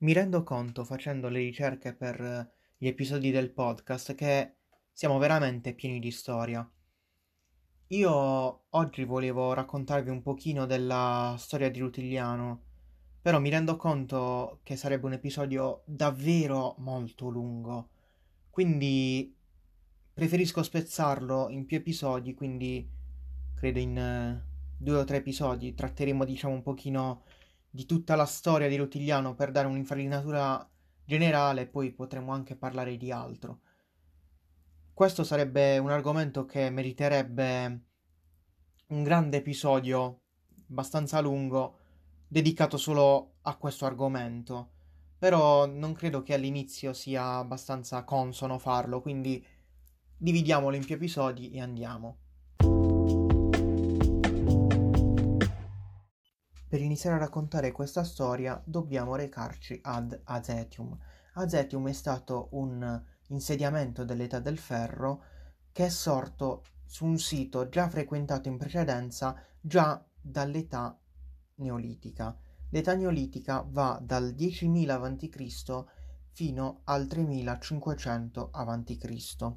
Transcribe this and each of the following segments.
Mi rendo conto facendo le ricerche per gli episodi del podcast che siamo veramente pieni di storia. Io oggi volevo raccontarvi un pochino della storia di Rutigliano, però mi rendo conto che sarebbe un episodio davvero molto lungo, quindi preferisco spezzarlo in più episodi, quindi credo in eh, due o tre episodi tratteremo diciamo un pochino di tutta la storia di Rutigliano per dare un'infarinatura generale, poi potremmo anche parlare di altro. Questo sarebbe un argomento che meriterebbe un grande episodio abbastanza lungo dedicato solo a questo argomento, però non credo che all'inizio sia abbastanza consono farlo, quindi dividiamolo in più episodi e andiamo. Per iniziare a raccontare questa storia dobbiamo recarci ad Azetium. Azetium è stato un insediamento dell'età del ferro che è sorto su un sito già frequentato in precedenza già dall'età neolitica. L'età neolitica va dal 10.000 a.C. fino al 3500 a.C.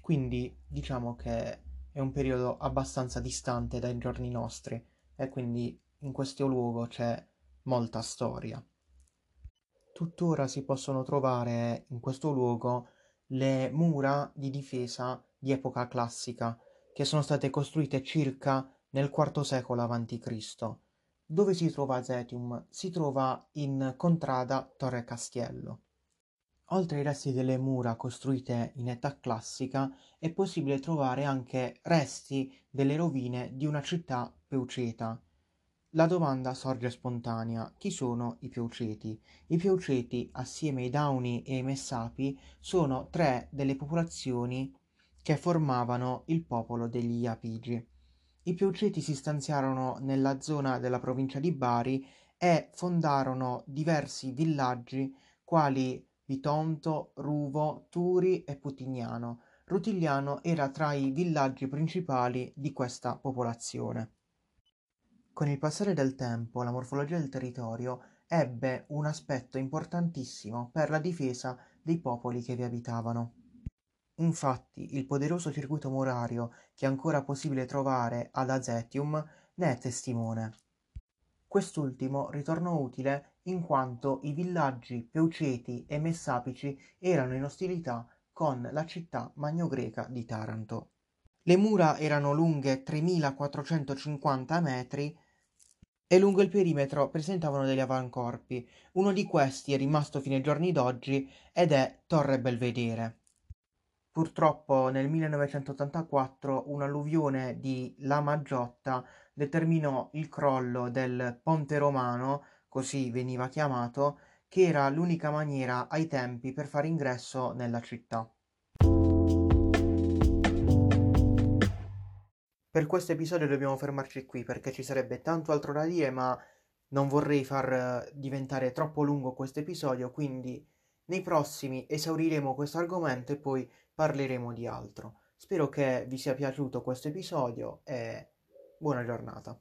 Quindi diciamo che è un periodo abbastanza distante dai giorni nostri e quindi in questo luogo c'è molta storia. Tuttora si possono trovare in questo luogo le mura di difesa di epoca classica che sono state costruite circa nel IV secolo a.C. Dove si trova Zetium? Si trova in contrada Torre Castiello. Oltre ai resti delle mura costruite in età classica, è possibile trovare anche resti delle rovine di una città peuceta, la domanda sorge spontanea: chi sono i Peuceti? I Peuceti, assieme ai Dauni e ai Messapi, sono tre delle popolazioni che formavano il popolo degli Iapigi. I Peuceti si stanziarono nella zona della provincia di Bari e fondarono diversi villaggi quali Bitonto, Ruvo, Turi e Putignano. Rutigliano era tra i villaggi principali di questa popolazione. Con il passare del tempo la morfologia del territorio ebbe un aspetto importantissimo per la difesa dei popoli che vi abitavano. Infatti il poderoso circuito murario che è ancora possibile trovare ad Azetium ne è testimone. Quest'ultimo ritornò utile in quanto i villaggi peuceti e messapici erano in ostilità con la città magnogreca di Taranto. Le mura erano lunghe 3450 metri e lungo il perimetro presentavano degli avancorpi. Uno di questi è rimasto fino ai giorni d'oggi ed è Torre Belvedere. Purtroppo nel 1984 un'alluvione di Lama Giotta determinò il crollo del Ponte Romano, così veniva chiamato, che era l'unica maniera ai tempi per fare ingresso nella città. Per questo episodio dobbiamo fermarci qui perché ci sarebbe tanto altro da dire, ma non vorrei far eh, diventare troppo lungo questo episodio, quindi nei prossimi esauriremo questo argomento e poi parleremo di altro. Spero che vi sia piaciuto questo episodio e buona giornata.